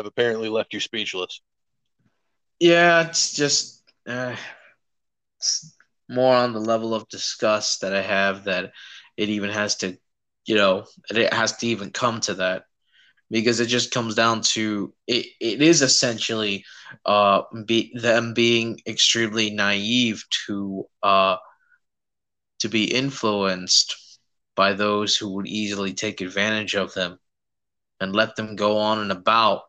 I've apparently left you speechless. Yeah, it's just uh, it's more on the level of disgust that I have that it even has to, you know, it has to even come to that because it just comes down to it, it is essentially uh, be, them being extremely naive to uh, to be influenced by those who would easily take advantage of them and let them go on and about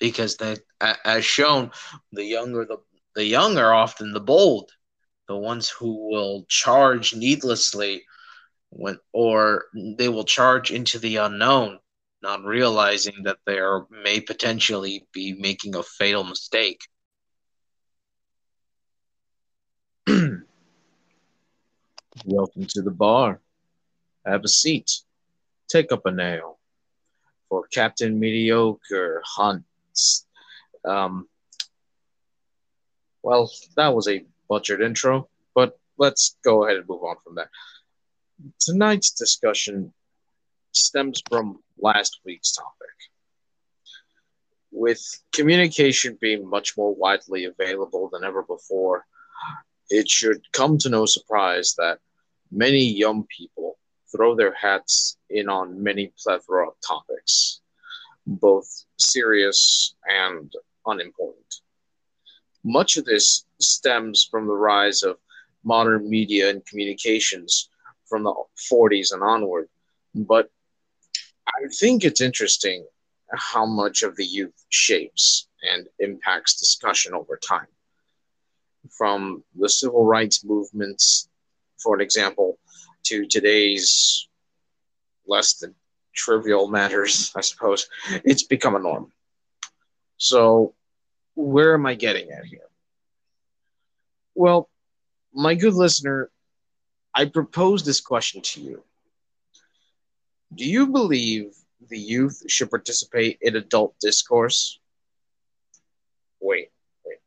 because they as shown the younger the the young are often the bold the ones who will charge needlessly when or they will charge into the unknown not realizing that they are, may potentially be making a fatal mistake. Welcome to the bar. Have a seat. Take up a nail. For captain mediocre hunts um, well that was a butchered intro, but let's go ahead and move on from that. Tonight's discussion stems from last week's topic. With communication being much more widely available than ever before, it should come to no surprise that many young people throw their hats in on many plethora of topics, both serious and unimportant. Much of this stems from the rise of modern media and communications from the 40s and onward. But I think it's interesting how much of the youth shapes and impacts discussion over time. From the civil rights movements, for an example, to today's less than trivial matters, I suppose, it's become a norm. So where am I getting at here? Well, my good listener, I propose this question to you. Do you believe the youth should participate in adult discourse? Wait, wait.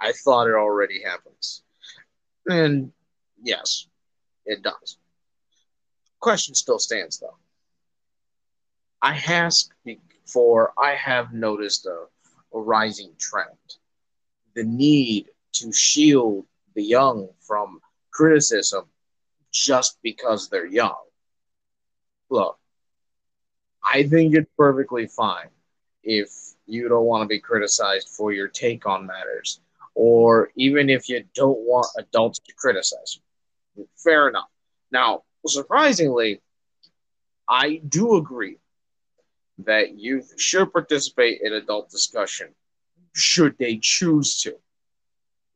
I thought it already happens. And yes, it does. Question still stands though. I ask for I have noticed a a rising trend. The need to shield the young from criticism just because they're young. Look, I think it's perfectly fine if you don't want to be criticized for your take on matters, or even if you don't want adults to criticize you. Fair enough. Now, surprisingly, I do agree that youth should participate in adult discussion should they choose to.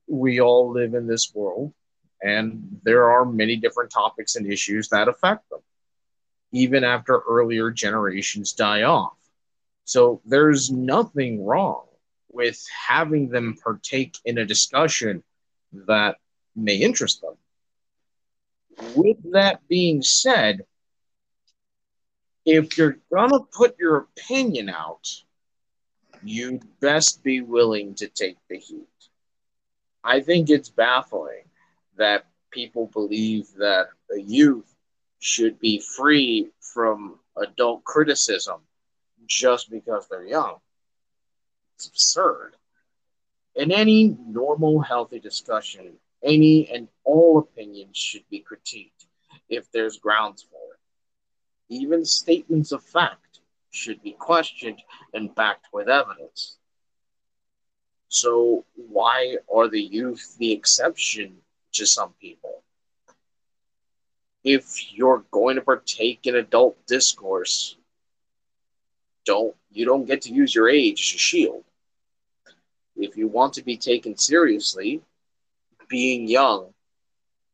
We all live in this world, and there are many different topics and issues that affect them, even after earlier generations die off. So there's nothing wrong with having them partake in a discussion that may interest them. With that being said, if you're gonna put your opinion out, you'd best be willing to take the heat. I think it's baffling that people believe that a youth should be free from adult criticism just because they're young. It's absurd. In any normal, healthy discussion, any and all opinions should be critiqued if there's grounds for it. Even statements of fact should be questioned and backed with evidence. So, why are the youth the exception to some people? If you're going to partake in adult discourse, don't you don't get to use your age as a shield. If you want to be taken seriously, being young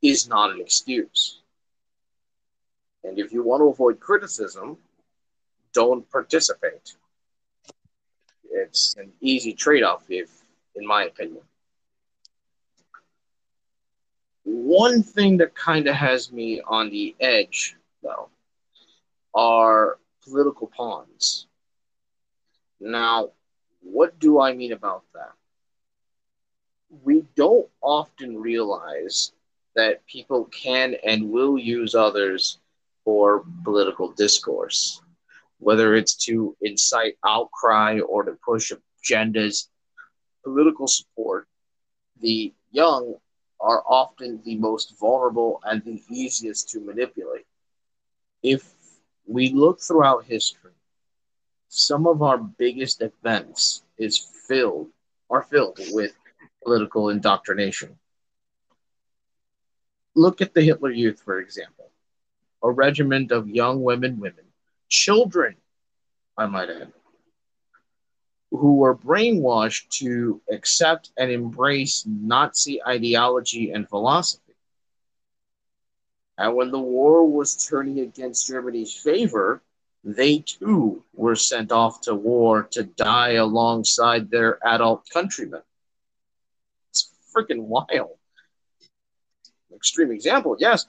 is not an excuse. And if you want to avoid criticism, don't participate. It's an easy trade off, if, in my opinion. One thing that kind of has me on the edge, though, are political pawns. Now, what do I mean about that? We don't often realize that people can and will use others for political discourse. whether it's to incite outcry or to push agendas, political support, the young are often the most vulnerable and the easiest to manipulate. If we look throughout history, some of our biggest events is filled are filled with political indoctrination. Look at the Hitler Youth, for example, a regiment of young women, women, children, I might add, who were brainwashed to accept and embrace Nazi ideology and philosophy. And when the war was turning against Germany's favor, they too were sent off to war to die alongside their adult countrymen. It's freaking wild. Extreme example, yes.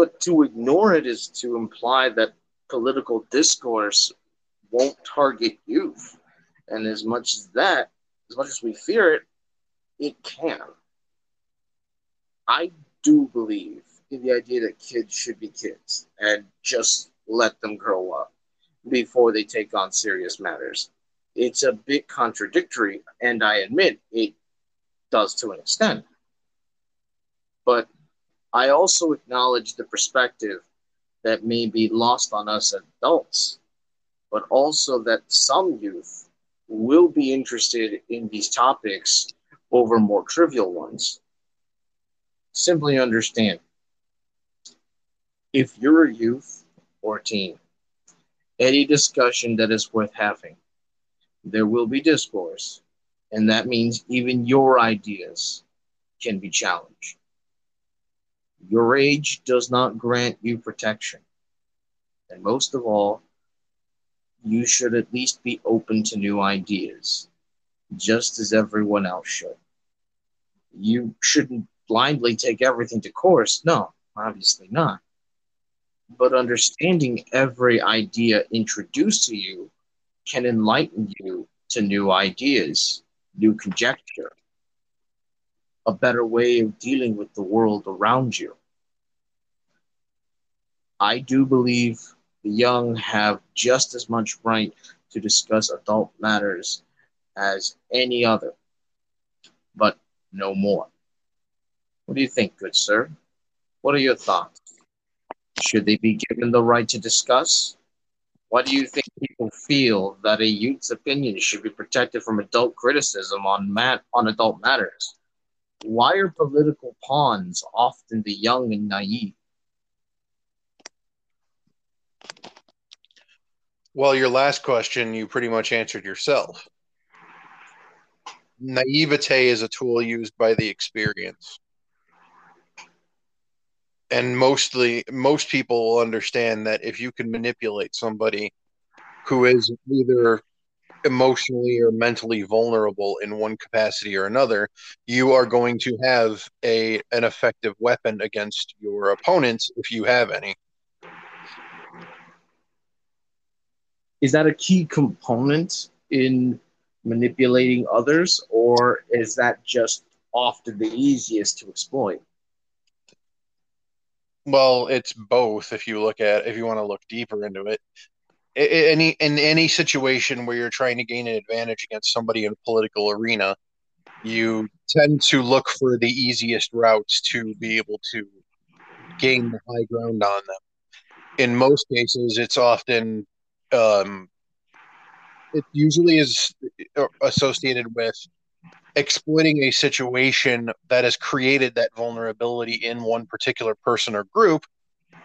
But to ignore it is to imply that political discourse won't target youth. And as much as that, as much as we fear it, it can. I do believe in the idea that kids should be kids and just let them grow up before they take on serious matters. It's a bit contradictory, and I admit it does to an extent. But I also acknowledge the perspective that may be lost on us adults, but also that some youth will be interested in these topics over more trivial ones. Simply understand if you're a youth or teen, any discussion that is worth having, there will be discourse, and that means even your ideas can be challenged. Your age does not grant you protection. And most of all, you should at least be open to new ideas, just as everyone else should. You shouldn't blindly take everything to course. No, obviously not. But understanding every idea introduced to you can enlighten you to new ideas, new conjecture, a better way of dealing with the world around you. I do believe the young have just as much right to discuss adult matters as any other, but no more. What do you think, good sir? What are your thoughts? Should they be given the right to discuss? Why do you think people feel that a youth's opinion should be protected from adult criticism on mat- on adult matters? Why are political pawns often the young and naive? Well, your last question, you pretty much answered yourself. Naivete is a tool used by the experience. And mostly, most people will understand that if you can manipulate somebody who is either emotionally or mentally vulnerable in one capacity or another, you are going to have a an effective weapon against your opponents if you have any. is that a key component in manipulating others, or is that just often the easiest to exploit? Well, it's both. If you look at, if you want to look deeper into it, any in any situation where you're trying to gain an advantage against somebody in a political arena, you tend to look for the easiest routes to be able to gain the high ground on them. In most cases, it's often um, it usually is associated with exploiting a situation that has created that vulnerability in one particular person or group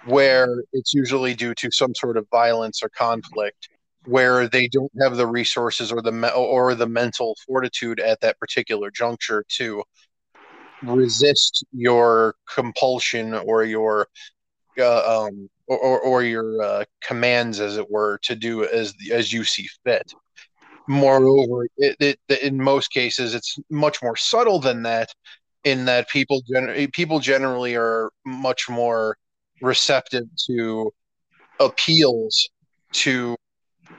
where it's usually due to some sort of violence or conflict where they don't have the resources or the me- or the mental fortitude at that particular juncture to resist your compulsion or your uh, um, or, or, your uh, commands, as it were, to do as as you see fit. Moreover, it, it, in most cases, it's much more subtle than that. In that people gen- people generally are much more receptive to appeals to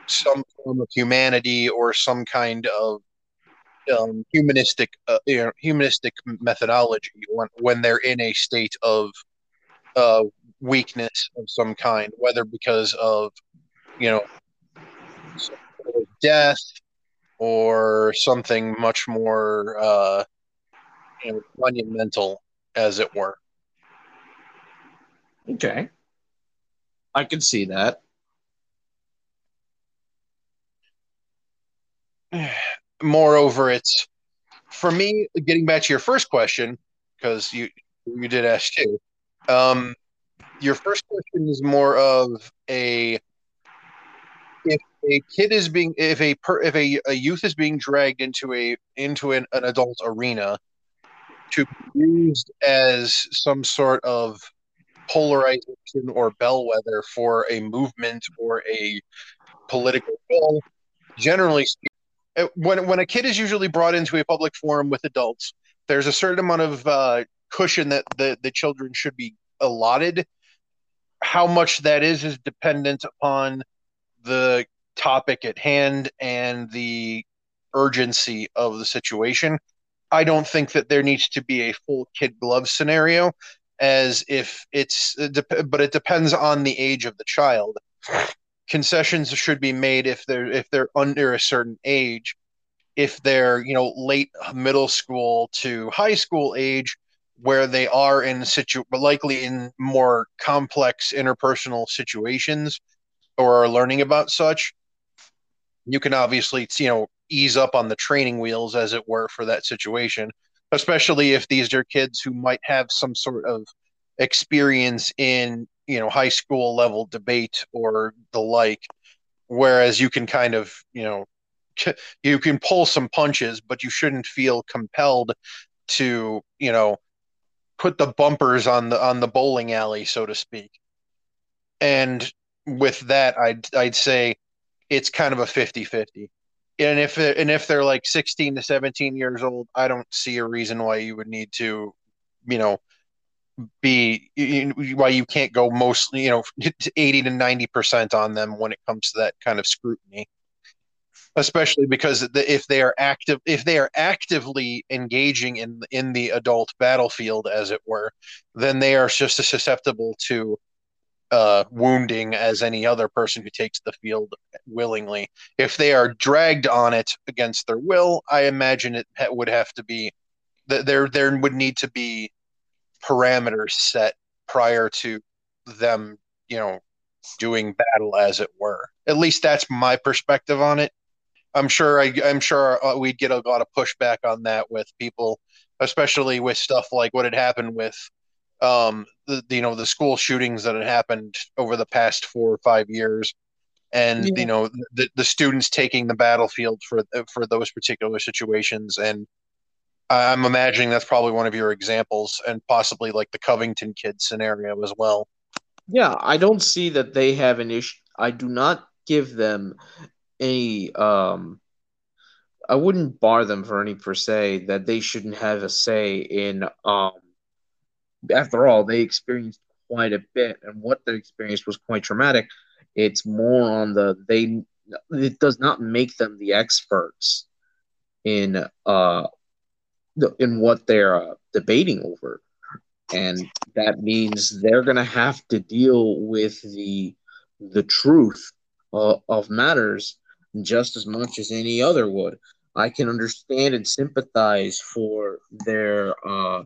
some form of humanity or some kind of um, humanistic uh, you know, humanistic methodology when, when they're in a state of uh, weakness of some kind, whether because of you know, death or something much more uh, you know, monumental, as it were. Okay. I can see that. Moreover, it's for me. Getting back to your first question, because you you did ask too. Um, your first question is more of a if a kid is being if a per, if a, a youth is being dragged into a into an, an adult arena to be used as some sort of polarization or bellwether for a movement or a political goal generally uh, when when a kid is usually brought into a public forum with adults there's a certain amount of uh, cushion that the, the children should be allotted how much that is is dependent upon the topic at hand and the urgency of the situation. I don't think that there needs to be a full kid glove scenario, as if it's, but it depends on the age of the child. Concessions should be made if they're if they're under a certain age. If they're you know late middle school to high school age, where they are in situ, but likely in more complex interpersonal situations, or are learning about such, you can obviously you know ease up on the training wheels as it were for that situation especially if these are kids who might have some sort of experience in you know high school level debate or the like whereas you can kind of you know you can pull some punches but you shouldn't feel compelled to you know put the bumpers on the on the bowling alley so to speak. And with that i'd i'd say it's kind of a 50-50 and if and if they're like 16 to 17 years old i don't see a reason why you would need to you know be why you can't go mostly you know 80 to 90 percent on them when it comes to that kind of scrutiny. Especially because if they are active if they are actively engaging in in the adult battlefield as it were then they are just susceptible to uh, wounding as any other person who takes the field willingly. If they are dragged on it against their will, I imagine it would have to be that there. There would need to be parameters set prior to them, you know, doing battle, as it were. At least that's my perspective on it. I'm sure I, am sure uh, we'd get a lot of pushback on that with people, especially with stuff like what had happened with um, the, you know the school shootings that had happened over the past four or five years, and yeah. you know the the students taking the battlefield for for those particular situations. And I'm imagining that's probably one of your examples, and possibly like the Covington kid scenario as well. Yeah, I don't see that they have an issue. I do not give them any. Um, I wouldn't bar them for any per se that they shouldn't have a say in um after all, they experienced quite a bit, and what they experienced was quite traumatic. It's more on the they. It does not make them the experts in uh in what they're uh, debating over, and that means they're going to have to deal with the the truth uh, of matters just as much as any other would. I can understand and sympathize for their uh,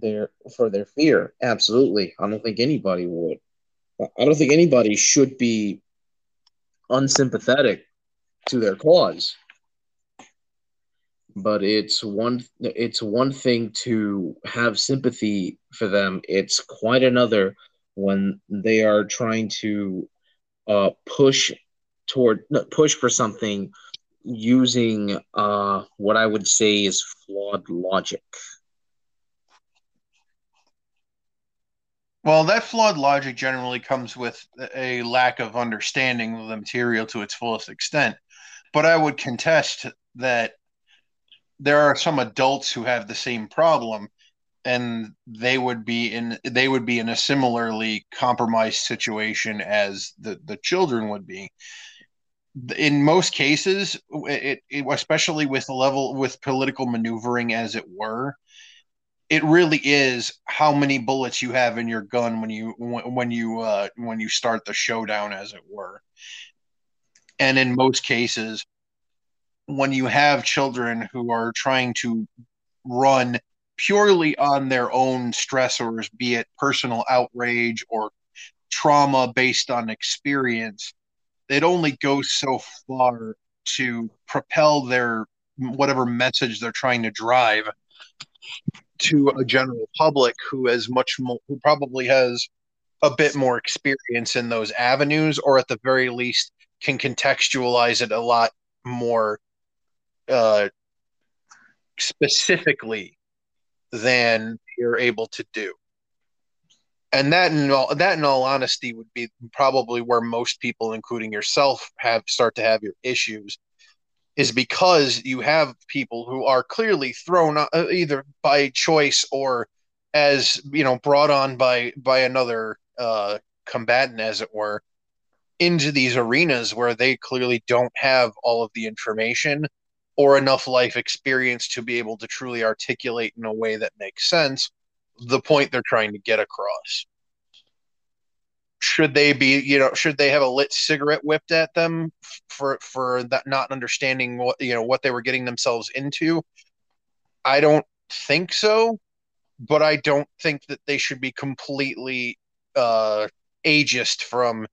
their for their fear. Absolutely. I don't think anybody would. I don't think anybody should be unsympathetic to their cause. But it's one it's one thing to have sympathy for them. It's quite another when they are trying to uh, push toward push for something using uh, what I would say is flawed logic. Well, that flawed logic generally comes with a lack of understanding of the material to its fullest extent. But I would contest that there are some adults who have the same problem and they would be in they would be in a similarly compromised situation as the the children would be in most cases it, it especially with the level with political maneuvering as it were it really is how many bullets you have in your gun when you when you uh, when you start the showdown, as it were. And in most cases, when you have children who are trying to run purely on their own stressors, be it personal outrage or trauma based on experience, it only goes so far to propel their whatever message they're trying to drive to a general public who has much more who probably has a bit more experience in those avenues or at the very least can contextualize it a lot more uh, specifically than you're able to do. And that in all that in all honesty would be probably where most people including yourself have start to have your issues is because you have people who are clearly thrown uh, either by choice or as you know brought on by by another uh, combatant as it were into these arenas where they clearly don't have all of the information or enough life experience to be able to truly articulate in a way that makes sense the point they're trying to get across should they be you know should they have a lit cigarette whipped at them for for that not understanding what you know what they were getting themselves into? I don't think so but i don't think that they should be completely uh ageist from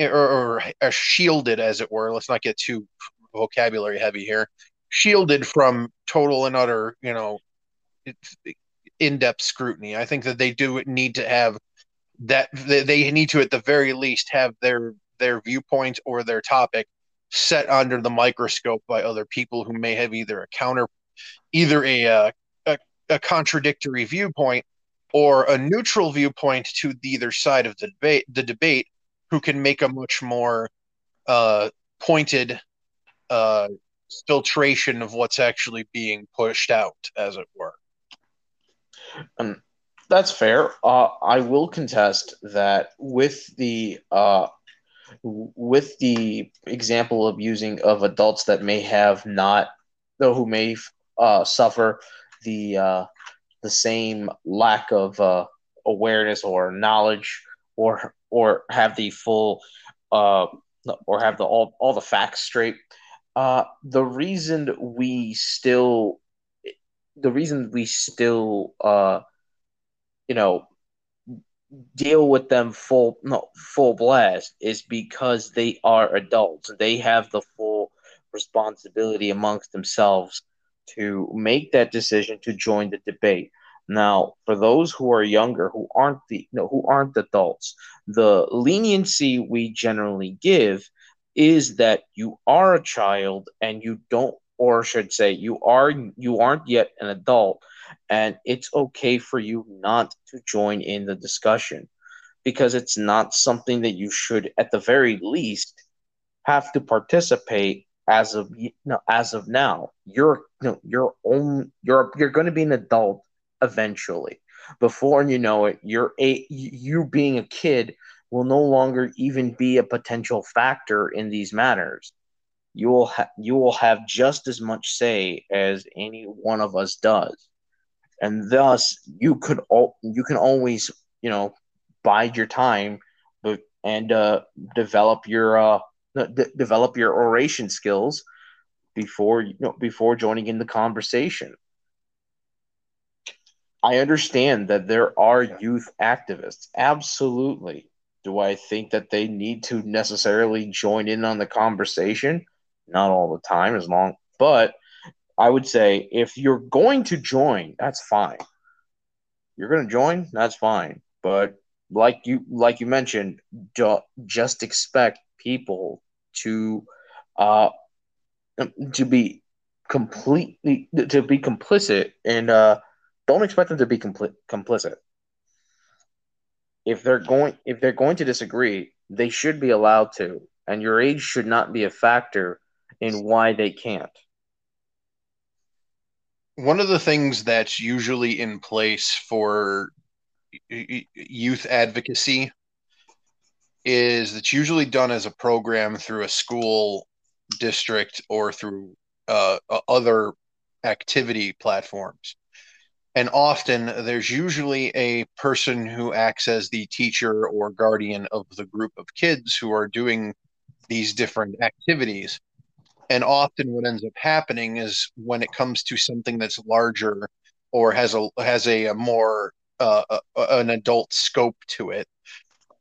or, or, or shielded as it were. Let's not get too vocabulary heavy here. Shielded from total and utter you know in-depth scrutiny. I think that they do need to have that they need to at the very least have their their viewpoint or their topic set under the microscope by other people who may have either a counter either a, uh, a, a contradictory viewpoint or a neutral viewpoint to the either side of the debate the debate who can make a much more uh, pointed uh, filtration of what's actually being pushed out as it were. Um, that's fair. Uh, I will contest that with the uh, with the example of using of adults that may have not, though who may uh, suffer the uh, the same lack of uh, awareness or knowledge, or or have the full uh, or have the all all the facts straight. Uh, the reason we still the reason we still uh, you know, deal with them full no full blast is because they are adults. They have the full responsibility amongst themselves to make that decision to join the debate. Now, for those who are younger, who aren't the no, who aren't adults, the leniency we generally give is that you are a child and you don't, or should say, you are you aren't yet an adult, and it's okay for you not to join in the discussion because it's not something that you should at the very least have to participate as of you know, as of now. You're you know, own you're you're going to be an adult eventually. Before you know it you're a you being a kid will no longer even be a potential factor in these matters. You will ha- you will have just as much say as any one of us does and thus you could all you can always you know bide your time but and uh, develop your uh, d- develop your oration skills before you know before joining in the conversation. I understand that there are youth activists. Absolutely. Do i think that they need to necessarily join in on the conversation? Not all the time as long but I would say if you're going to join, that's fine. You're going to join, that's fine. But like you like you mentioned, just expect people to uh to be completely to be complicit and uh don't expect them to be compli- complicit. If they're going if they're going to disagree, they should be allowed to, and your age should not be a factor in why they can't one of the things that's usually in place for youth advocacy is that's usually done as a program through a school district or through uh, other activity platforms. And often there's usually a person who acts as the teacher or guardian of the group of kids who are doing these different activities and often what ends up happening is when it comes to something that's larger or has a has a, a more uh, a, an adult scope to it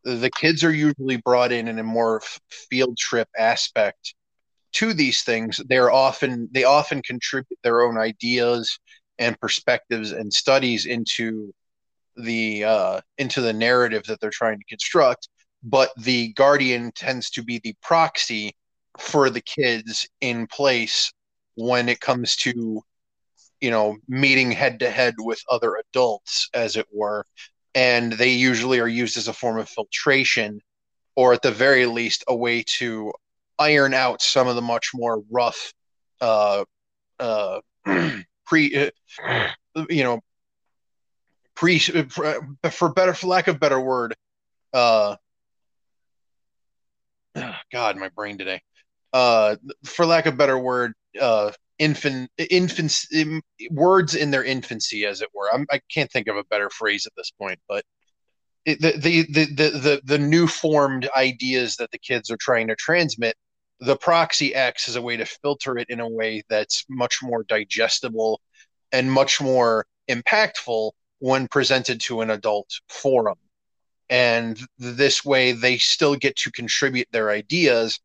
the kids are usually brought in in a more field trip aspect to these things. They're often they often contribute their own ideas and perspectives and studies into the uh, into the narrative that they're trying to construct but the guardian tends to be the proxy for the kids in place when it comes to you know meeting head to head with other adults as it were. And they usually are used as a form of filtration or at the very least a way to iron out some of the much more rough uh uh pre uh, you know pre for better for lack of better word uh god my brain today uh, for lack of better word, uh, infant, infants, words in their infancy, as it were. I'm, I can not think of a better phrase at this point, but it, the, the, the, the, the, the new formed ideas that the kids are trying to transmit, the proxy acts as a way to filter it in a way that's much more digestible and much more impactful when presented to an adult forum. And this way, they still get to contribute their ideas,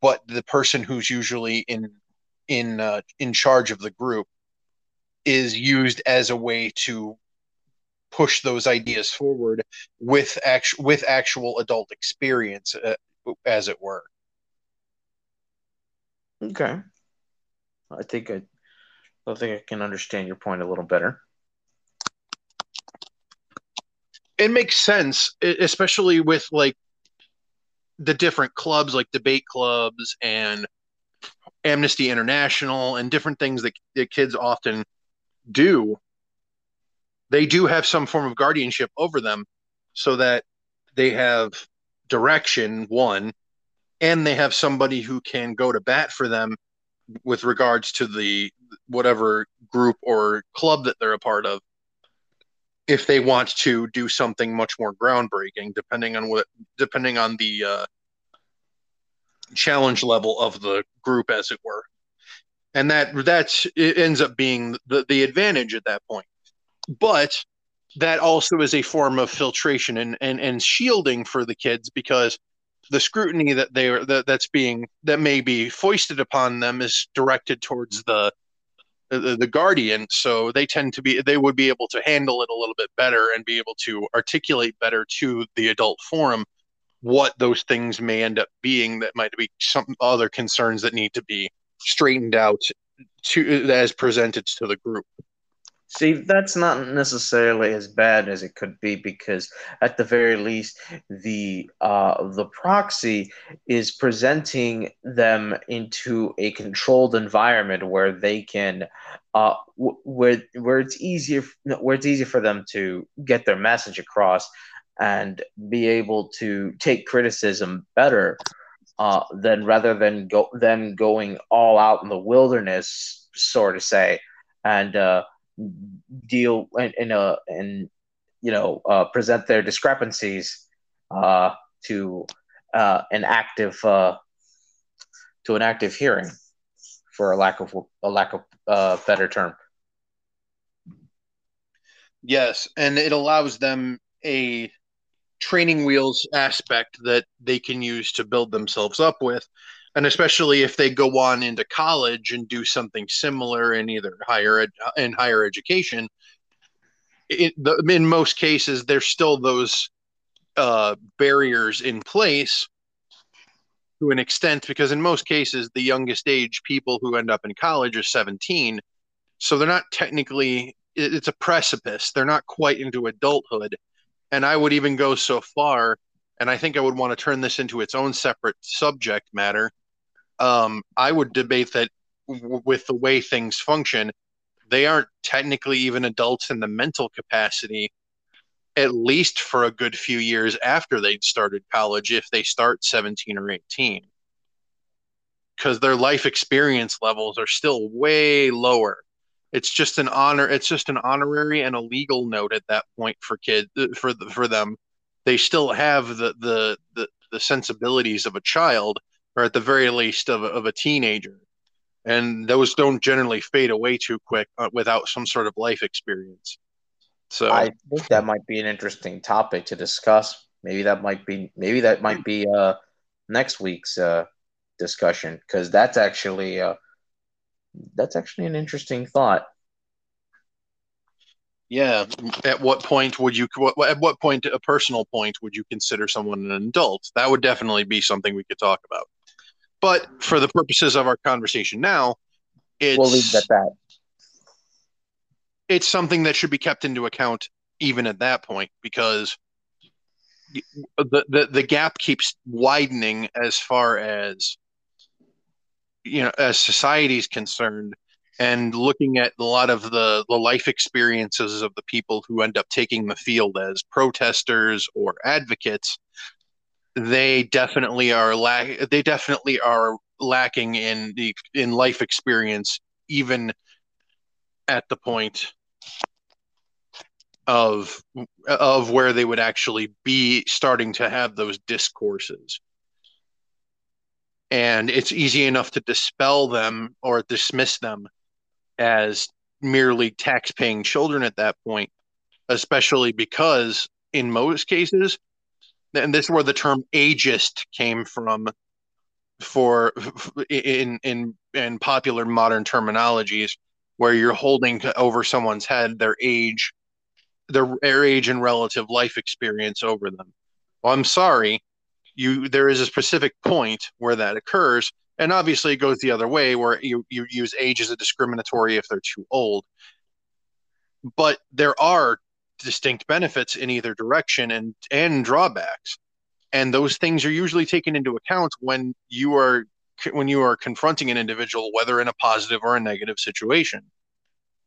but the person who's usually in in uh, in charge of the group is used as a way to push those ideas forward with actual with actual adult experience uh, as it were. Okay. I think i i think i can understand your point a little better. It makes sense especially with like the different clubs like debate clubs and Amnesty International and different things that, that kids often do, they do have some form of guardianship over them so that they have direction, one, and they have somebody who can go to bat for them with regards to the whatever group or club that they're a part of if they want to do something much more groundbreaking, depending on what, depending on the uh, challenge level of the group, as it were, and that that's it ends up being the the advantage at that point. But that also is a form of filtration and and, and shielding for the kids because the scrutiny that they are that, that's being that may be foisted upon them is directed towards the Uh, the, the guardian so they tend to be they would be able to handle it a little bit better and be able to articulate better to the adult forum what those things may end up being that might be some other concerns that need to be straightened out to as presented to the group See, that's not necessarily as bad as it could be because, at the very least, the uh, the proxy is presenting them into a controlled environment where they can, uh, where where it's easier where it's easier for them to get their message across and be able to take criticism better uh, than rather than go them going all out in the wilderness, sort of say, and uh, deal in, in a and you know uh, present their discrepancies uh, to uh, an active uh, to an active hearing, for a lack of a lack of uh, better term. Yes, and it allows them a training wheels aspect that they can use to build themselves up with and especially if they go on into college and do something similar in either higher ed, in higher education the, in most cases there's still those uh, barriers in place to an extent because in most cases the youngest age people who end up in college are 17 so they're not technically it's a precipice they're not quite into adulthood and I would even go so far, and I think I would want to turn this into its own separate subject matter. Um, I would debate that w- with the way things function, they aren't technically even adults in the mental capacity, at least for a good few years after they'd started college, if they start 17 or 18. Because their life experience levels are still way lower It's just an honor. It's just an honorary and a legal note at that point for kid uh, for the, for them. They still have the, the the the sensibilities of a child, or at the very least of a, of a teenager, and those don't generally fade away too quick uh, without some sort of life experience. So I think that might be an interesting topic to discuss. Maybe that might be maybe that might be uh next week's uh discussion because that's actually uh that's actually an interesting thought. Yeah. At what point would you? What, at what point, a personal point, would you consider someone an adult? That would definitely be something we could talk about. But for the purposes of our conversation now, it's We'll leave it at that. it's something that should be kept into account even at that point because the the, the gap keeps widening as far as you know as society is concerned and looking at a lot of the, the life experiences of the people who end up taking the field as protesters or advocates they definitely are lack they definitely are lacking in the in life experience even at the point of of where they would actually be starting to have those discourses. And it's easy enough to dispel them or dismiss them as merely tax-paying children at that point especially because in most cases and this is where the term ageist came from for in in in popular modern terminologies where you're holding over someone's head their age their, their age and relative life experience over them. Well i'm sorry. You there is a specific point where that occurs and obviously it goes the other way where you, you use age as a discriminatory if they're too old. But there are distinct benefits in either direction and and drawbacks. And those things are usually taken into account when you are when you are confronting an individual whether in a positive or a negative situation.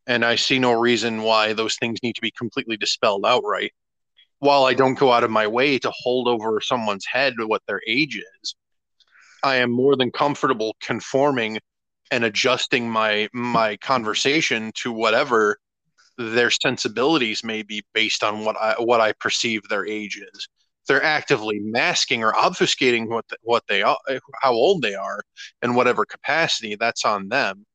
And i see no reason why those things need to be completely dispelled outright. While i don't go out of my way to hold over someone's head what their age is i am more than comfortable conforming and adjusting my my conversation to whatever their sensibilities may be based on what I what I perceive their age is. They're actively masking or obfuscating what the, what they are, how old they are, in whatever capacity. That's on them.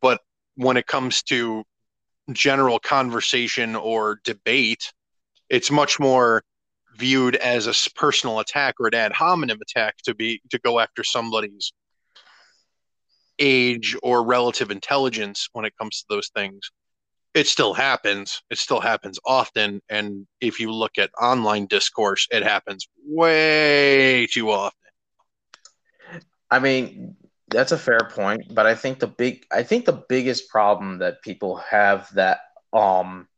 But when it comes to general conversation or debate, it's much more viewed as a personal attack or an ad hominem attack to be to go after somebody's age or relative intelligence when it comes to those things it still happens. It still happens often. And if you look at online discourse, it happens way too often. I mean, that's a fair point, but I think the big I think the biggest problem that people have that um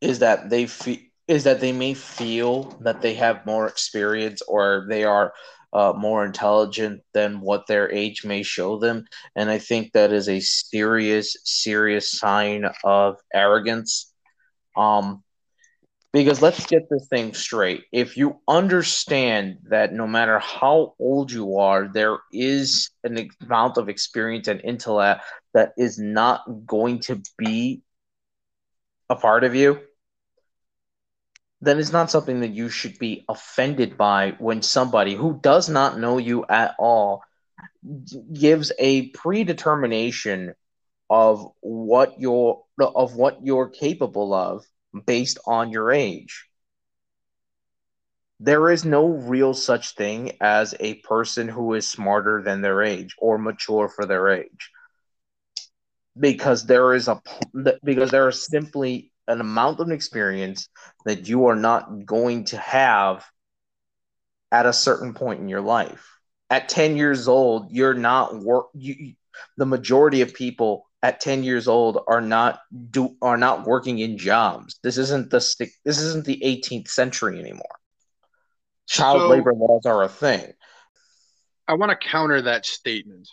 is that they feel is that they may feel that they have more experience or they are uh, more intelligent than what their age may show them. And I think that is a serious, serious sign of arrogance. Um, because let's get this thing straight. If you understand that no matter how old you are, there is an amount of experience and intellect that is not going to be a part of you, then it's not something that you should be offended by when somebody who does not know you at all gives a predetermination of what you're of what you're capable of based on your age. There is no real such thing as a person who is smarter than their age or mature for their age. Because there is a because there is simply an amount of experience that you are not going to have at a certain point in your life. At 10 years old, you're not work you the majority of people at 10 years old are not do are not working in jobs. This isn't the stick this isn't the 18th century anymore. Child so, labor laws are a thing. I want to counter that statement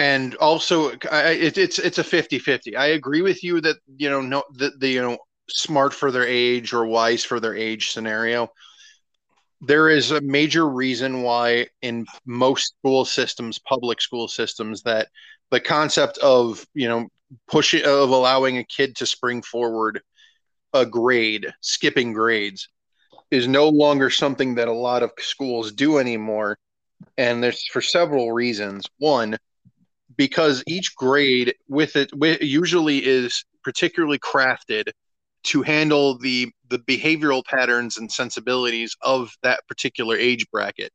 and also I, it, it's it's a 50-50 i agree with you that you know no the, the you know smart for their age or wise for their age scenario there is a major reason why in most school systems public school systems that the concept of you know pushing of allowing a kid to spring forward a grade, skipping grades, is no longer something that a lot of schools do anymore. And there's for several reasons. One, because each grade with it with, usually is particularly crafted to handle the the behavioral patterns and sensibilities of that particular age bracket.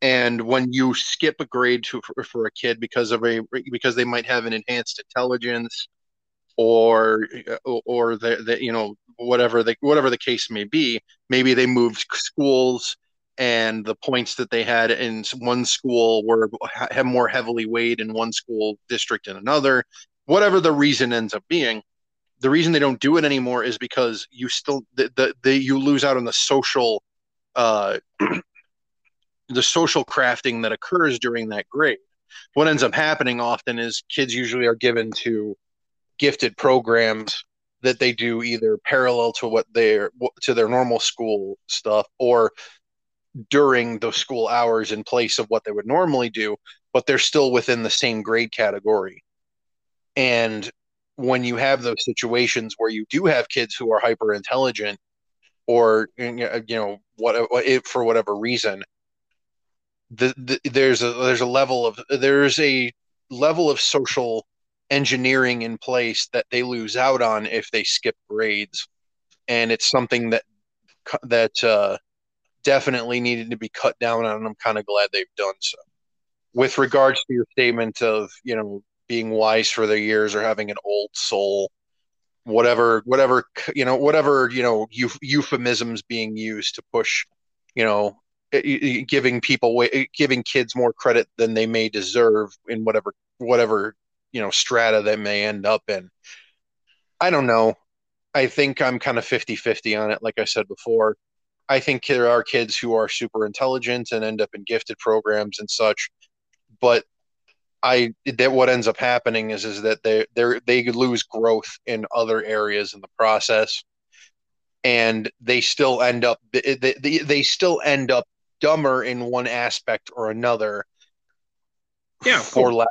And when you skip a grade to, for, for a kid because of a because they might have an enhanced intelligence or or the, the you know whatever the whatever the case may be maybe they moved schools and the points that they had in one school were have more heavily weighed in one school district and another whatever the reason ends up being. The reason they don't do it anymore is because you still the, the, the you lose out on the social uh the social crafting that occurs during that grade. What ends up happening often is kids usually are given to gifted programs that they do either parallel to what their to their normal school stuff or during the school hours in place of what they would normally do but they're still within the same grade category. And when you have those situations where you do have kids who are hyper intelligent or you know what for whatever reason the, the, there's a there's a level of there's a level of social engineering in place that they lose out on if they skip grades, and it's something that that uh, definitely needed to be cut down on. And I'm kind of glad they've done so. With regards to your statement of you know being wise for their years or having an old soul, whatever whatever you know whatever you know euphemisms being used to push you know giving people giving kids more credit than they may deserve in whatever whatever you know strata they may end up in i don't know i think i'm kind of 50-50 on it like i said before i think there are kids who are super intelligent and end up in gifted programs and such but i that what ends up happening is is that they they they lose growth in other areas in the process. And they still end up they, they, they still end up dumber in one aspect or another. Yeah, for la-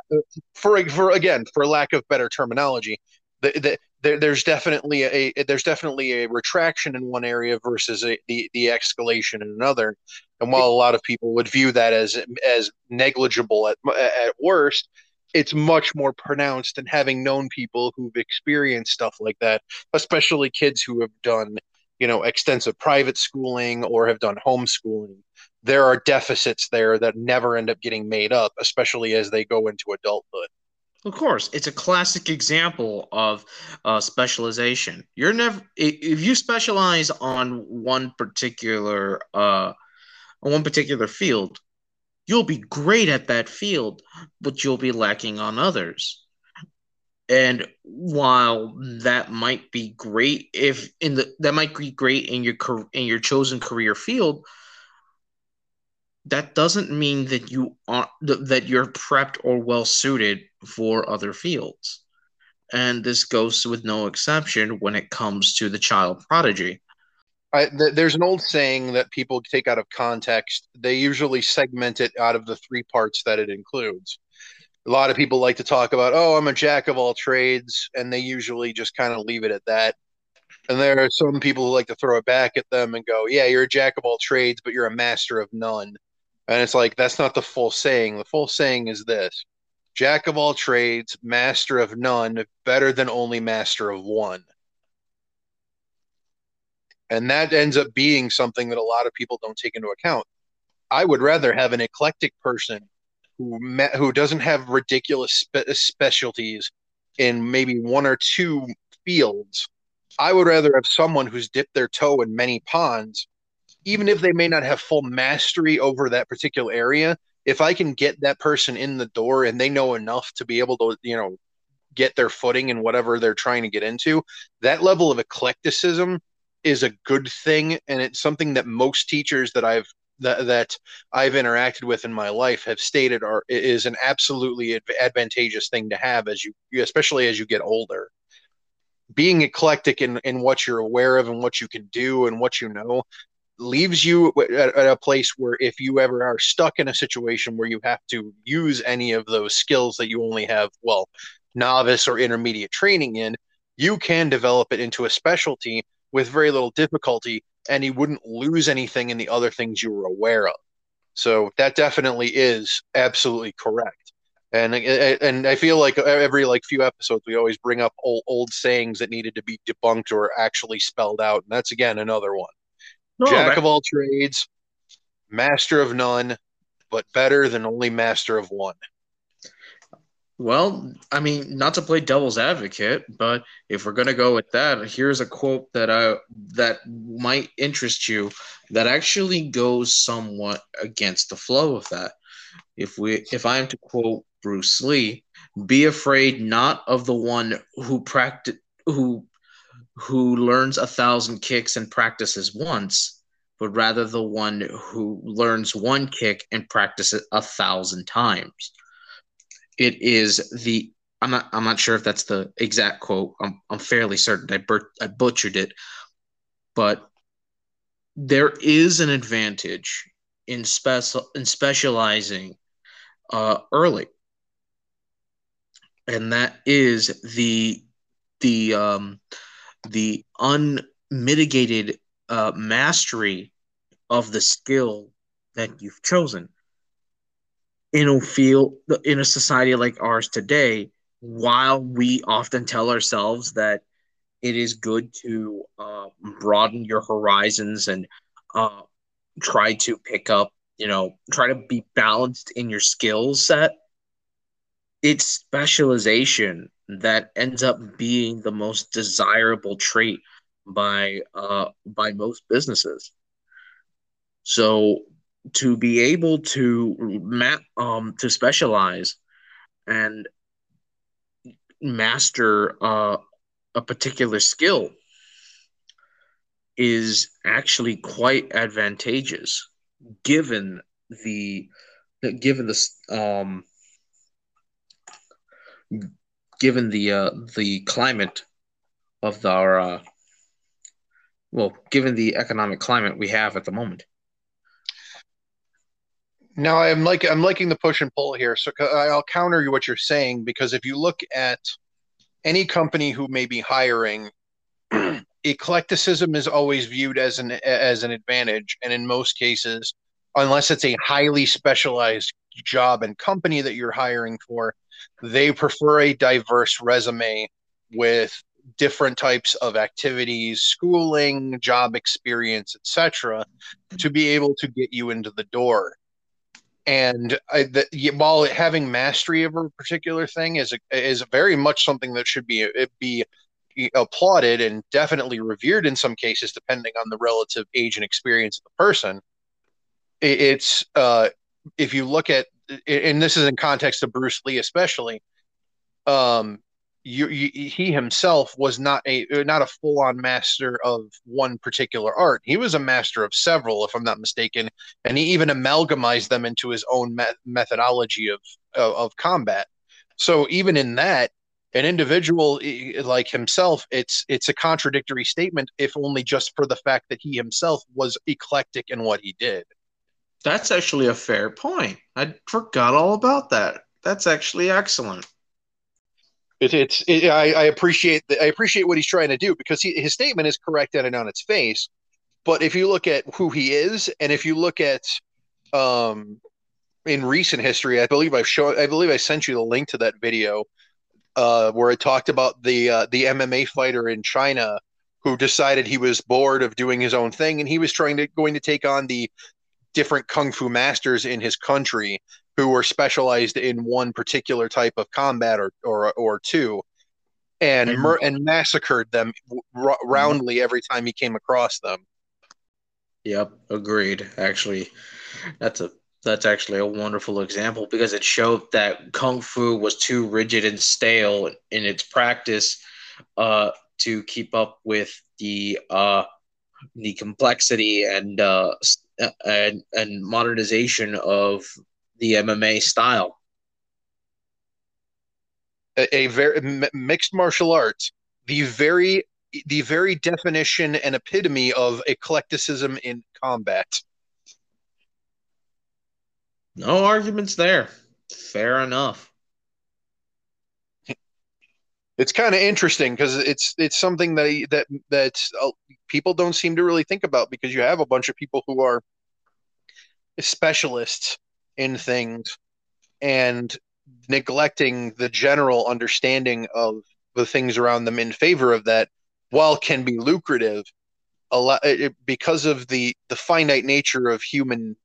for for again for lack of better terminology, the, the, there, there's definitely a there's definitely a retraction in one area versus a, the the escalation in another. And while a lot of people would view that as as negligible at at worst, it's much more pronounced. And having known people who've experienced stuff like that, especially kids who have done you know extensive private schooling or have done homeschooling there are deficits there that never end up getting made up, especially as they go into adulthood. Of course, it's a classic example of uh, specialization. You're never if you specialize on one particular uh, one particular field, you'll be great at that field, but you'll be lacking on others. And while that might be great if in the that might be great in your in your chosen career field, that doesn't mean that you are that you're prepped or well suited for other fields. And this goes with no exception when it comes to the child prodigy. I, th- there's an old saying that people take out of context. They usually segment it out of the three parts that it includes. A lot of people like to talk about oh i'm a jack of all trades and they usually just kind of leave it at that. And there are some people who like to throw it back at them and go yeah you're a jack of all trades but you're a master of none. And it's like, that's not the full saying. The full saying is this Jack of all trades, master of none, better than only master of one. And that ends up being something that a lot of people don't take into account. I would rather have an eclectic person who who doesn't have ridiculous spe- specialties in maybe one or two fields. I would rather have someone who's dipped their toe in many ponds even if they may not have full mastery over that particular area, if I can get that person in the door and they know enough to be able to, you know, get their footing in whatever they're trying to get into, that level of eclecticism is a good thing. And it's something that most teachers that I've that, that I've interacted with in my life have stated are is an absolutely advantageous thing to have as you especially as you get older. Being eclectic in, in what you're aware of and what you can do and what you know leaves you at, at, a place where if you ever are stuck in a situation where you have to use any of those skills that you only have well novice or intermediate training in you can develop it into a specialty with very little difficulty and you wouldn't lose anything in the other things you were aware of. So that definitely is absolutely correct. And and I feel like every like few episodes we always bring up old, old sayings that needed to be debunked or actually spelled out. And that's again another one no, Jack of all trades, master of none, but better than only master of one. Well, I mean, not to play devil's advocate, but if we're gonna go with that, here's a quote that I that might interest you that actually goes somewhat against the flow of that. If we if I am to quote Bruce Lee, be afraid not of the one who practice who who learns a thousand kicks and practices once, but rather the one who learns one kick and practices a thousand times. It is the I'm not I'm not sure if that's the exact quote. I'm I'm fairly certain I bur- I butchered it, but there is an advantage in special in specializing uh, early, and that is the the um, the unmitigated uh, mastery of the skill that you've chosen. In a field in a society like ours today while we often tell ourselves that it is good to uh, broaden your horizons and uh, try to pick up you know try to be balanced in your skill set it's specialization that ends up being the most desirable trait by uh, by most businesses. So to be able to map um, to specialize and master uh, a particular skill is actually quite advantageous given the given the um given the uh, the climate of our uh, well, given the economic climate we have at the moment. Now I'm like I'm liking the push and pull here, so I'll counter you what you're saying because if you look at any company who may be hiring, eclecticism is always viewed as an as an advantage, and in most cases, unless it's a highly specialized job and company that you're hiring for, they prefer a diverse resume with different types of activities, schooling, job experience, etc., to be able to get you into the door. And I, the, while having mastery of a particular thing is a, is very much something that should be be applauded and definitely revered in some cases, depending on the relative age and experience of the person. It's uh, if you look at and this is in context of Bruce Lee especially. Um, you, you, he himself was not a not a full on master of one particular art. He was a master of several, if I'm not mistaken, and he even amalgamized them into his own me- methodology of, of of combat. So even in that, an individual like himself, it's it's a contradictory statement, if only just for the fact that he himself was eclectic in what he did. That's actually a fair point. I forgot all about that. That's actually excellent. It, it's it, I, I, appreciate the, I appreciate what he's trying to do because he, his statement is correct and on its face. But if you look at who he is, and if you look at um, in recent history, I believe I've shown I believe I sent you the link to that video uh, where it talked about the uh, the MMA fighter in China who decided he was bored of doing his own thing and he was trying to going to take on the different kung fu masters in his country who were specialized in one particular type of combat or or, or two and mm-hmm. mur- and massacred them r- roundly every time he came across them yep agreed actually that's a that's actually a wonderful example because it showed that kung fu was too rigid and stale in its practice uh, to keep up with the uh, the complexity and uh, and, and modernization of the MMA style. A, a very m- mixed martial arts, the very the very definition and epitome of eclecticism in combat. No arguments there. Fair enough. It's kind of interesting because it's it's something that that that uh, people don't seem to really think about because you have a bunch of people who are specialists in things and neglecting the general understanding of the things around them in favor of that while can be lucrative a lot it, because of the the finite nature of human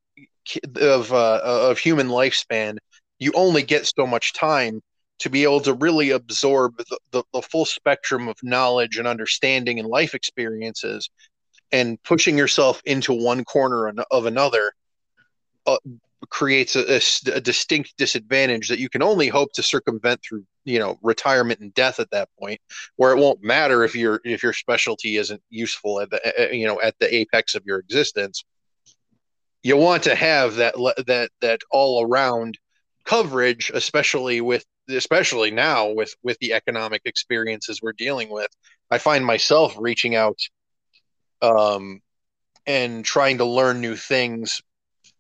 of uh, of human lifespan you only get so much time to be able to really absorb the, the, the full spectrum of knowledge and understanding and life experiences and pushing yourself into one corner of another uh, creates a, a, a, distinct disadvantage that you can only hope to circumvent through you know retirement and death at that point where it won't matter if your if your specialty isn't useful at the you know at the apex of your existence. You want to have that that that all around coverage especially with especially now with with the economic experiences we're dealing with i find myself reaching out um and trying to learn new things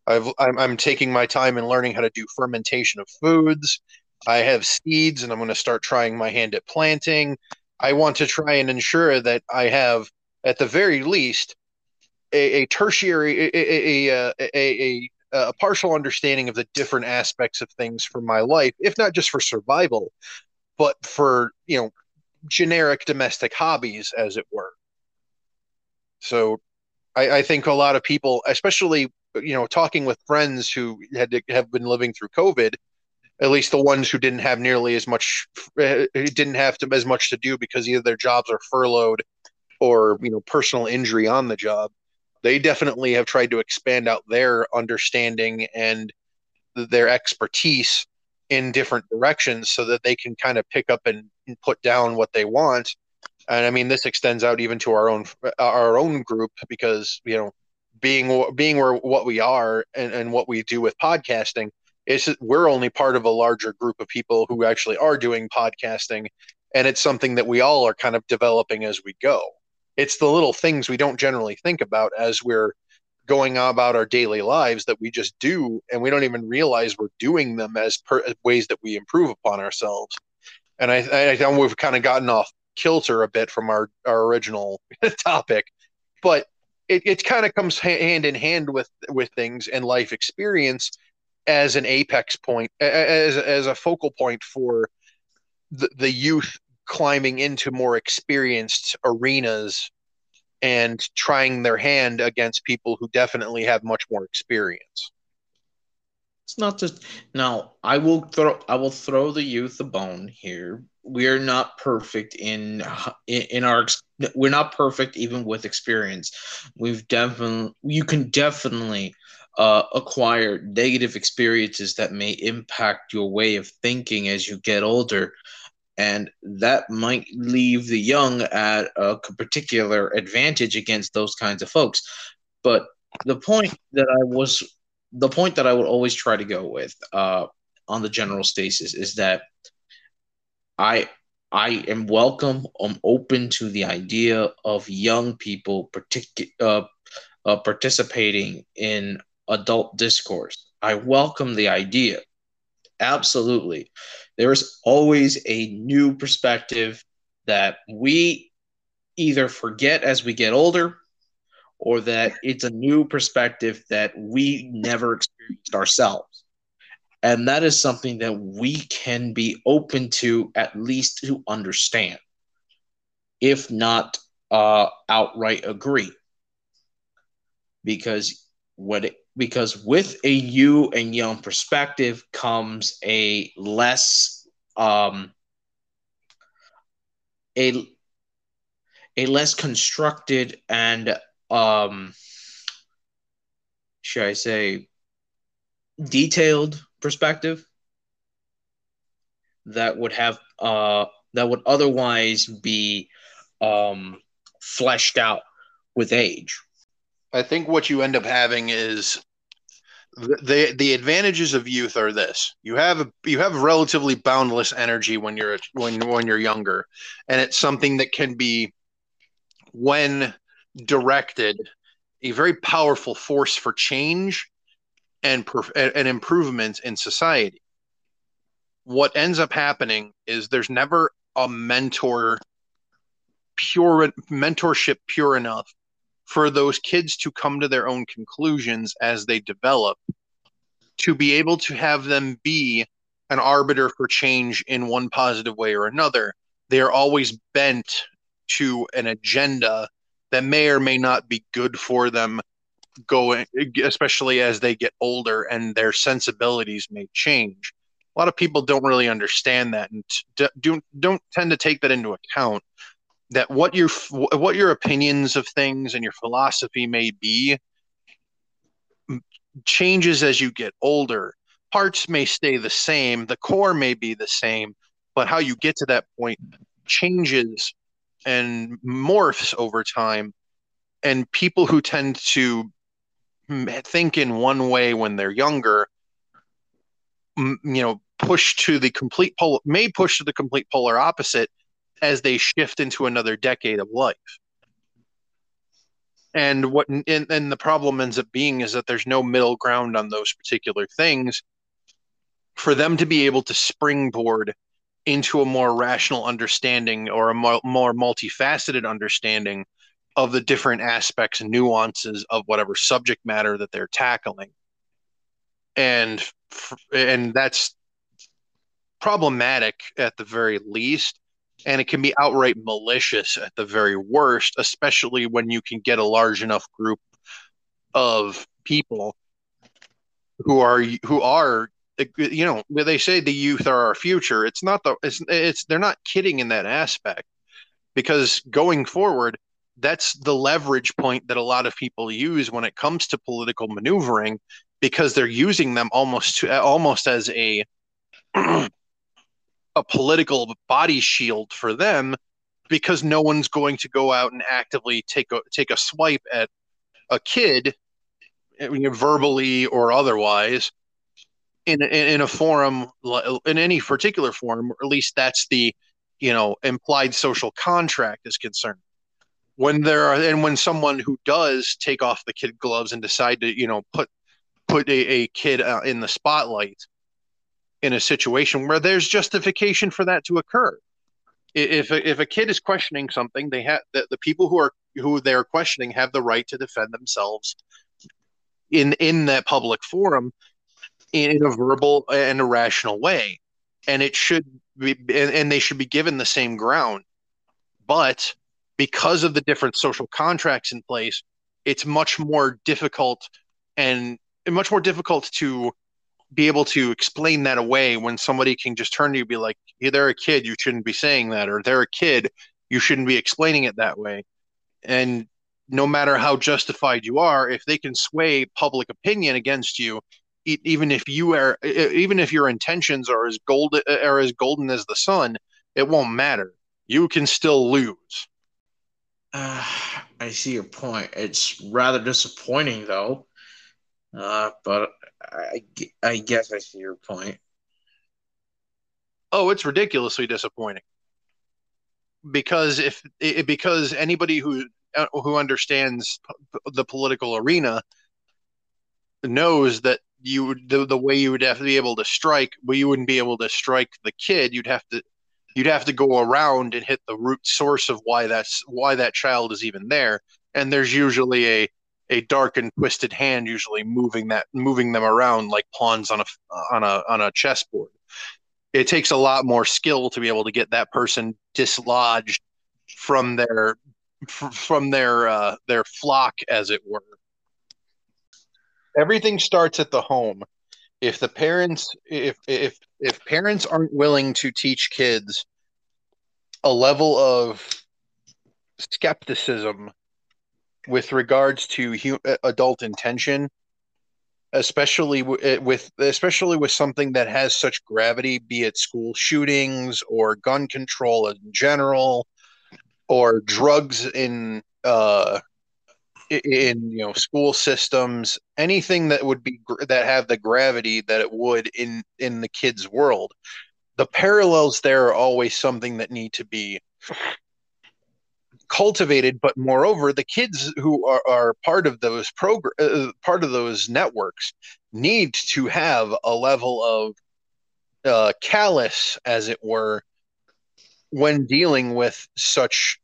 I've, I'm, I'm taking my time and learning how to do fermentation of foods. I have seeds and I'm going to start trying my hand at planting. I want to try and ensure that I have, at the very least, a, a tertiary, a, a, a, a, partial understanding of the different aspects of things for my life, if not just for survival, but for, you know, generic domestic hobbies, as it were. So I, I think a lot of people, especially you know, talking with friends who had to have been living through COVID, at least the ones who didn't have nearly as much, uh, didn't have to, as much to do because either their jobs are furloughed or you know personal injury on the job. They definitely have tried to expand out their understanding and their expertise in different directions so that they can kind of pick up and, put down what they want. And I mean this extends out even to our own uh, our own group because you know being being where what we are and, and what we do with podcasting is we're only part of a larger group of people who actually are doing podcasting and it's something that we all are kind of developing as we go it's the little things we don't generally think about as we're going about our daily lives that we just do and we don't even realize we're doing them as, per, ways that we improve upon ourselves. And i i we've kind of gotten off kilter a bit from our our original topic but it, it kind of comes hand in hand with with things and life experience as an apex point as as a focal point for the, the youth climbing into more experienced arenas and trying their hand against people who definitely have much more experience. It's not just now i will throw i will throw the youth a bone here. We're not perfect in in our we're not perfect even with experience. We've definitely you can definitely uh, acquire negative experiences that may impact your way of thinking as you get older and that might leave the young at a particular advantage against those kinds of folks but the point that i was the point that i would always try to go with uh, on the general stasis is that I I am welcome. I'm open to the idea of young people partic- uh, uh, participating in adult discourse. I welcome the idea. Absolutely. There is always a new perspective that we either forget as we get older or that it's a new perspective that we never experienced ourselves. And that is something that we can be open to, at least to understand, if not uh, outright agree. Because what it, because with a you and young perspective comes a less um, a a less constructed and um, should I say detailed perspective that would have uh, that would otherwise be um, fleshed out with age. I think what you end up having is the, the advantages of youth are this: you have you have relatively boundless energy when you're when when you're younger, and it's something that can be when directed, a very powerful force for change and and improvement in society. What ends up happening is there's never a mentor pure mentorship pure enough for those kids to come to their own conclusions as they develop to be able to have them be an arbiter for change in one positive way or another they are always bent to an agenda that may or may not be good for them going especially as they get older and their sensibilities may change. A lot of people don't really understand that and don't don't tend to take that into account that what your what your opinions of things and your philosophy may be changes as you get older. Parts may stay the same the core may be the same but how you get to that point changes and morphs over time. And people who tend to think in one way when they're younger you know push to the complete pole may push to the complete polar opposite as they shift into another decade of life. And what and, and the problem ends up being is that there's no middle ground on those particular things. For them to be able to springboard into a more rational understanding or a more, more multifaceted understanding of the different aspects and nuances of whatever subject matter that they're tackling. And and that's problematic at the very least and it can be outright malicious at the very worst especially when you can get a large enough group of people who are who are you know they say the youth are our future it's not the it's it's they're not kidding in that aspect. Because going forward that's the leverage point that a lot of people use when it comes to political maneuvering because they're using them almost to, almost as a a political body shield for them because no one's going to go out and actively take a take a swipe at a kid verbally or otherwise in, in in a forum in any particular forum or at least that's the you know implied social contract is concerned. When there are and when someone who does take off the kid gloves and decide to you know put put a, a kid uh, in the spotlight in a situation where there's justification for that to occur. If a, if a kid is questioning something they have the, the people who are who they're questioning have the right to defend themselves in in that public forum in a verbal and a rational way. And it should be and, and they should be given the same ground. But because of the different social contracts in place, it's much more difficult and much more difficult to be able to explain that away when somebody can just turn to you be like, hey, they're a kid, you shouldn't be saying that, or they're a kid, you shouldn't be explaining it that way. And no matter how justified you are, if they can sway public opinion against you, even if you are, even if your intentions are as gold are as golden as the sun, it won't matter. You can still lose. Uh, I see your point. It's rather disappointing, though. Uh, but I, I guess I see your point. Oh, it's ridiculously disappointing. Because if it, because anybody who uh, who understands the political arena knows that you the, the way you would have to be able to strike, well, you wouldn't be able to strike the kid. You'd have to you'd have to go around and hit the root source of why that's why that child is even there and there's usually a a dark and twisted hand usually moving that moving them around like pawns on a on a on a chessboard. It takes a lot more skill to be able to get that person dislodged from their from their uh, their flock as it were. Everything starts at the home. If the parents if if if parents aren't willing to teach kids a level of skepticism with regards to hu- adult intention especially w- with especially with something that has such gravity be it school shootings or gun control in general or drugs in uh in you know school systems anything that would be that have the gravity that it would in in the kids world. The parallels there are always something that need to be cultivated but moreover the kids who are, are part of those program uh, part of those networks need to have a level of uh, callus as it were when dealing with such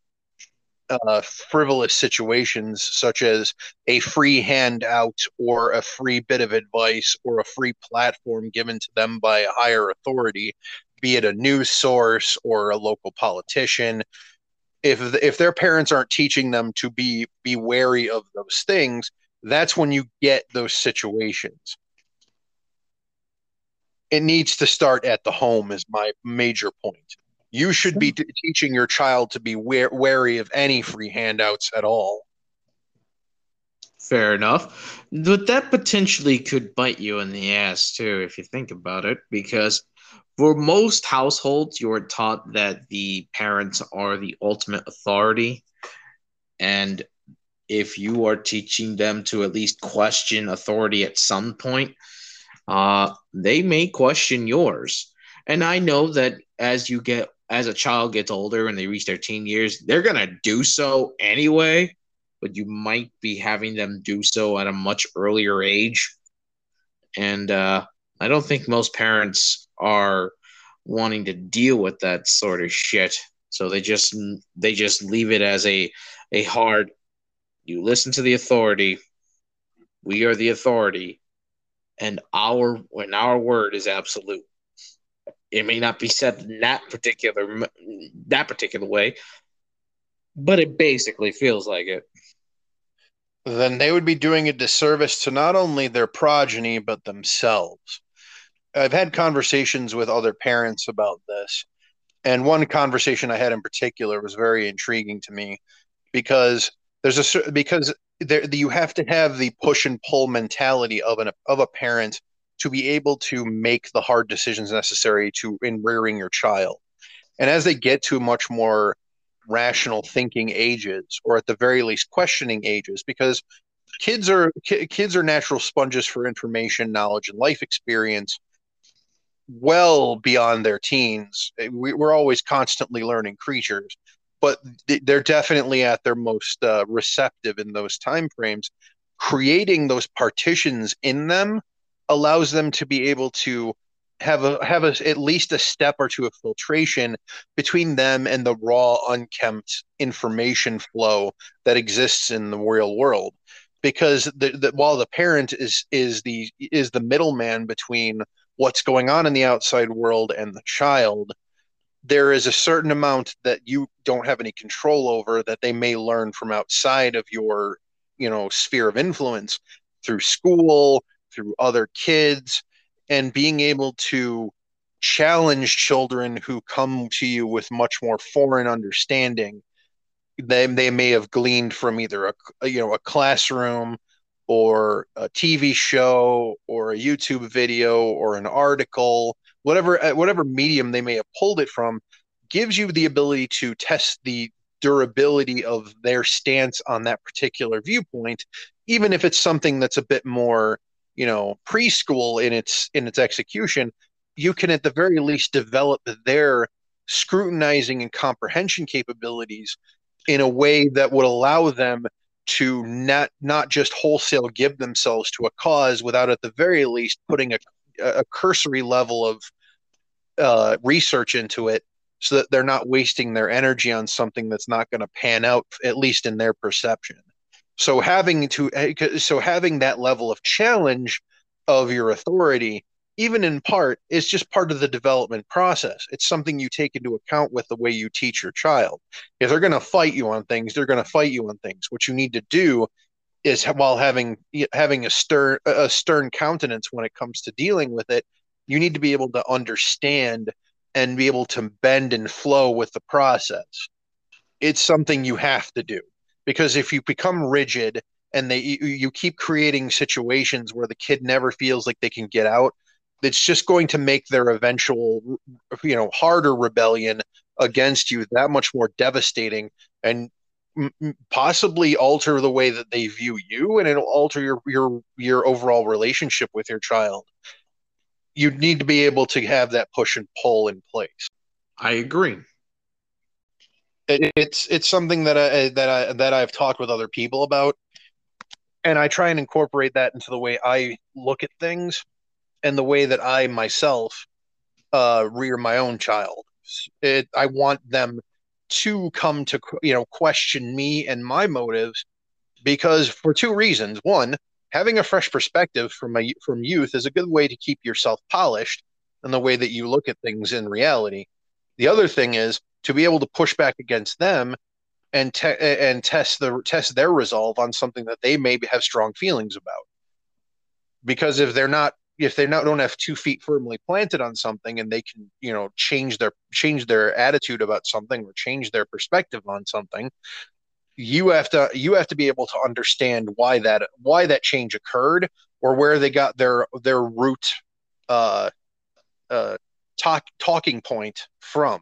uh, frivolous situations such as a free handout or a free bit of advice or a free platform given to them by a higher authority, be it a news source or a local politician. If if their parents aren't teaching them to be be wary of those things, that's when you get those situations. It needs to start at the home, is my major point. You should be t- teaching your child to be wa- wary of any free handouts at all. Fair enough. But that potentially could bite you in the ass too, if you think about it, because for most households, you're taught that the parents are the ultimate authority. And if you are teaching them to at least question authority at some point, uh, they may question yours. And I know that as you get as a child gets older and they reach their teen years, they're going to do so anyway, but you might be having them do so at a much earlier age. And uh, I don't think most parents are wanting to deal with that sort of shit. So they just they just leave it as a a hard you listen to the authority. We are the authority and our when our word is absolute it may not be said in that particular that particular way, but it basically feels like it. Then they would be doing a disservice to not only their progeny but themselves. I've had conversations with other parents about this, and one conversation I had in particular was very intriguing to me because there's a because there you have to have the push and pull mentality of an of a parent to be able to make the hard decisions necessary to in rearing your child. And as they get to much more rational thinking ages, or at the very least questioning ages, because kids are kids are natural sponges for information, knowledge, and life experience well beyond their teens. We, are always constantly learning creatures, but they're definitely at their most uh, receptive in those time frames. Creating those partitions in them allows them to be able to have a have a, at least a step or two of filtration between them and the raw unkempt information flow that exists in the real world because the, the, while the parent is is the is the middleman between what's going on in the outside world and the child there is a certain amount that you don't have any control over that they may learn from outside of your you know sphere of influence through school through other kids and being able to challenge children who come to you with much more foreign understanding they, they may have gleaned from either a you know a classroom or a TV show or a YouTube video or an article whatever uh, whatever medium they may have pulled it from gives you the ability to test the durability of their stance on that particular viewpoint even if it's something that's a bit more you know preschool in its in its execution you can at the very least develop their scrutinizing and comprehension capabilities in a way that would allow them to not not just wholesale give themselves to a cause without at the very least putting a, a cursory level of uh, research into it so that they're not wasting their energy on something that's not going to pan out at least in their perception. So having to eh, so having that level of challenge of your authority, even in part, is just part of the development process. It's something you take into account with the way you teach your child. If they're going to fight you on things, they're going to fight you on things. What you need to do is while having having a stern a stern countenance when it comes to dealing with it, you need to be able to understand and be able to bend and flow with the process. It's something you have to do because if you become rigid and they you, you keep creating situations where the kid never feels like they can get out it's just going to make their eventual you know harder rebellion against you that much more devastating and m- possibly alter the way that they view you and it'll alter your your your overall relationship with your child. You need to be able to have that push and pull in place. I agree. It, it's it's something that I that I that I've talked with other people about, and I try and incorporate that into the way I look at things, and the way that I myself uh, rear my own child. It I want them to come to you know question me and my motives because for two reasons. One, having a fresh perspective from from youth is a good way to keep yourself polished in the way that you look at things in reality. The other thing is to be able to push back against them and te- and test the test their resolve on something that they maybe have strong feelings about. Because if they're not if they not don't have two feet firmly planted on something and they can you know change their change their attitude about something or change their perspective on something you have to you have to be able to understand why that why that change occurred or where they got their their root uh uh talk talking point from.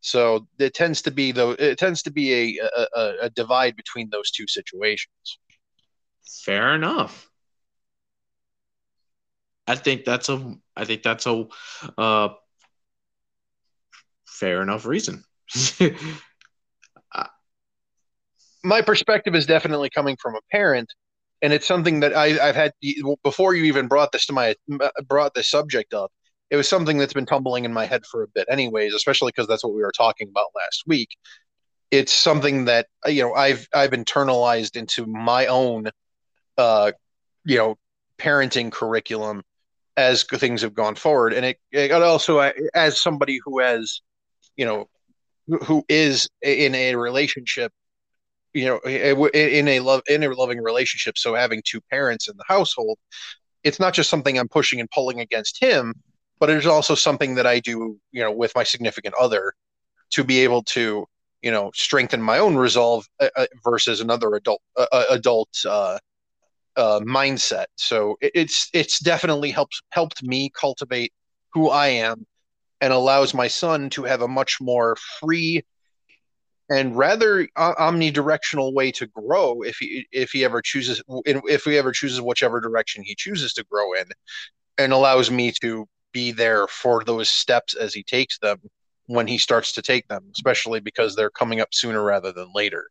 So it tends to be though it tends to be a, a a divide between those two situations. Fair enough i think that's a i think that's a uh fair enough reason my perspective is definitely coming from a parent, and it's something that I, have had before you even brought this to my brought this subject up. It was something that's been tumbling in my head for a bit, anyways. Especially because that's what we were talking about last week. It's something that you know I've I've internalized into my own, uh, you know, parenting curriculum as things have gone forward, and it, it also as somebody who has, you know, who is in a relationship you know in a love in a loving relationship so having two parents in the household it's not just something i'm pushing and pulling against him but it's also something that i do you know with my significant other to be able to you know strengthen my own resolve uh, uh versus another adult uh, uh, adult uh, uh, mindset. So it's it's definitely helps helped me cultivate who i am and allows my son to have a much more free and rather uh, omnidirectional way to grow if he if he ever chooses if he ever chooses whichever direction he chooses to grow in and allows me to be there for those steps as he takes them when he starts to take them especially because they're coming up sooner rather than later.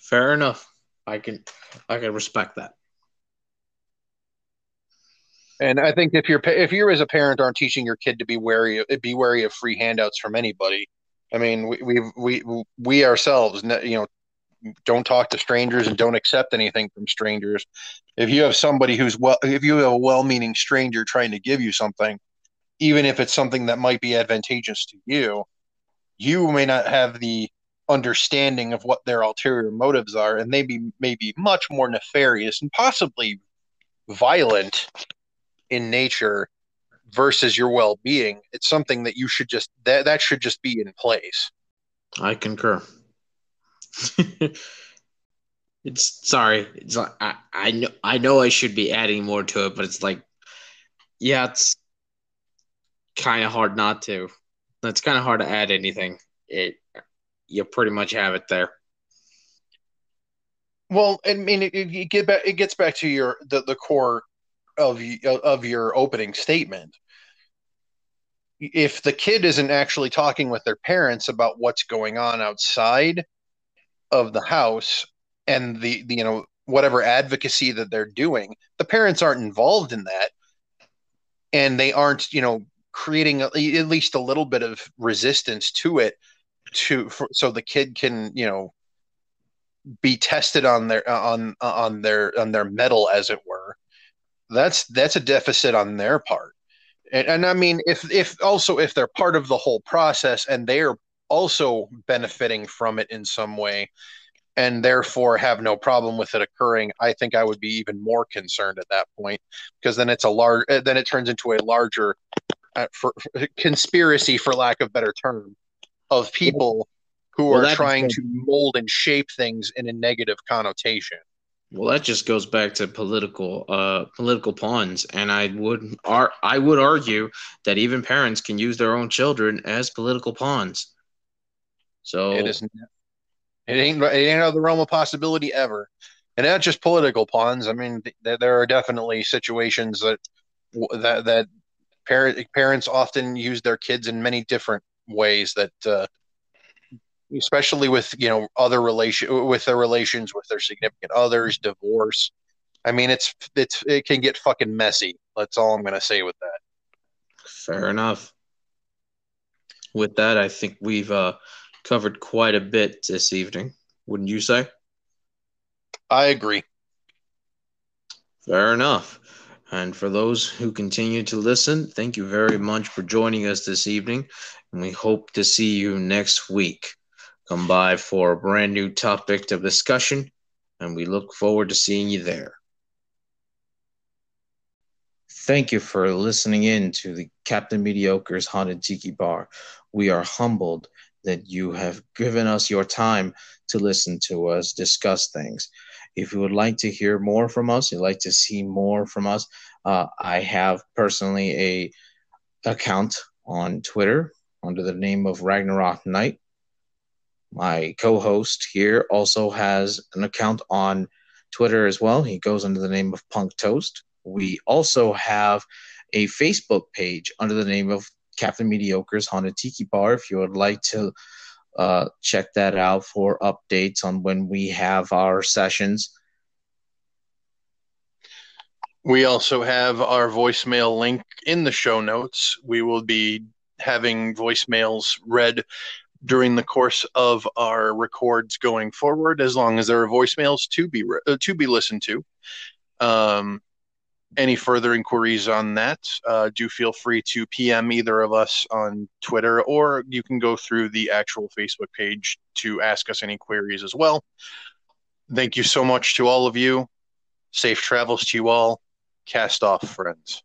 Fair enough. I can i can respect that and i think if you're if you as a parent aren't teaching your kid to be wary eh, be wary of free handouts from anybody I mean, we we we, we ourselves, you know, don't talk to strangers and don't accept anything from strangers. If you have somebody who's well, if you have a well-meaning stranger trying to give you something, even if it's something that might be advantageous to you, you may not have the understanding of what their ulterior motives are, and they be may be much more nefarious and possibly violent in nature versus your well-being it's something that you should just that that should just be in place. I concur. It's sorry it's like I, I know i know i should be adding more to it but it's like yeah it's kind of hard not to. It's kind of hard to add anything. It you pretty much have it there. Well i mean it, it, get back it gets back to your the, the core of of your opening statement. If the kid isn't actually talking with their parents about what's going on outside of the house and the, the you know whatever advocacy that they're doing the parents aren't involved in that. And they aren't you know creating a, at least a little bit of resistance to it to for, so the kid can you know be tested on their on on their on their mettle as it were that's that's a deficit on their part. And, and i mean if if also if they're part of the whole process and they're also benefiting from it in some way and therefore have no problem with it occurring i think i would be even more concerned at that point because then it's a large uh, then it turns into a larger uh, for, conspiracy for lack of better term of people who well, are trying to mold and shape things in a negative connotation well, that just goes back to political uh, political pawns, and I would ar- I would argue that even parents can use their own children as political pawns. So it is. It ain't. It ain't out of the realm of possibility ever, and not just political pawns. I mean, th- there are definitely situations that that that parent parents often use their kids in many different ways that uh, especially with you know other relation with their relations with their significant others, divorce. I mean, it's it's it can get fucking messy. That's all I'm gonna say with that. Fair enough. With that, I think we've uh, covered quite a bit this evening. Wouldn't you say? I agree. Fair enough. And for those who continue to listen, thank you very much for joining us this evening. And we hope to see you next week. Come by for a brand new topic of discussion, and we look forward to seeing you there. Thank you for listening in to the Captain Mediocre's Haunted Tiki Bar. We are humbled that you have given us your time to listen to us discuss things. If you would like to hear more from us, you'd like to see more from us, uh, I have personally a account on Twitter under the name of Ragnarok Knight. My co-host here also has an account on Twitter as well. He goes under the name of Punk Toast. We also have a Facebook page under the name of Captain Mediocre's Haunted Tiki Bar. If you would like to uh, check that out for updates on when we have our sessions. We also have our voicemail link in the show notes. We will be having voicemails read during the course of our records going forward, as long as there are voicemails to be re- uh, to be listened to. Um, any further inquiries on that, uh, do feel free to PM either of us on Twitter, or you can go through the actual Facebook page to ask us any queries as well. Thank you so much to all of you. Safe travels to you all. Cast off, friends.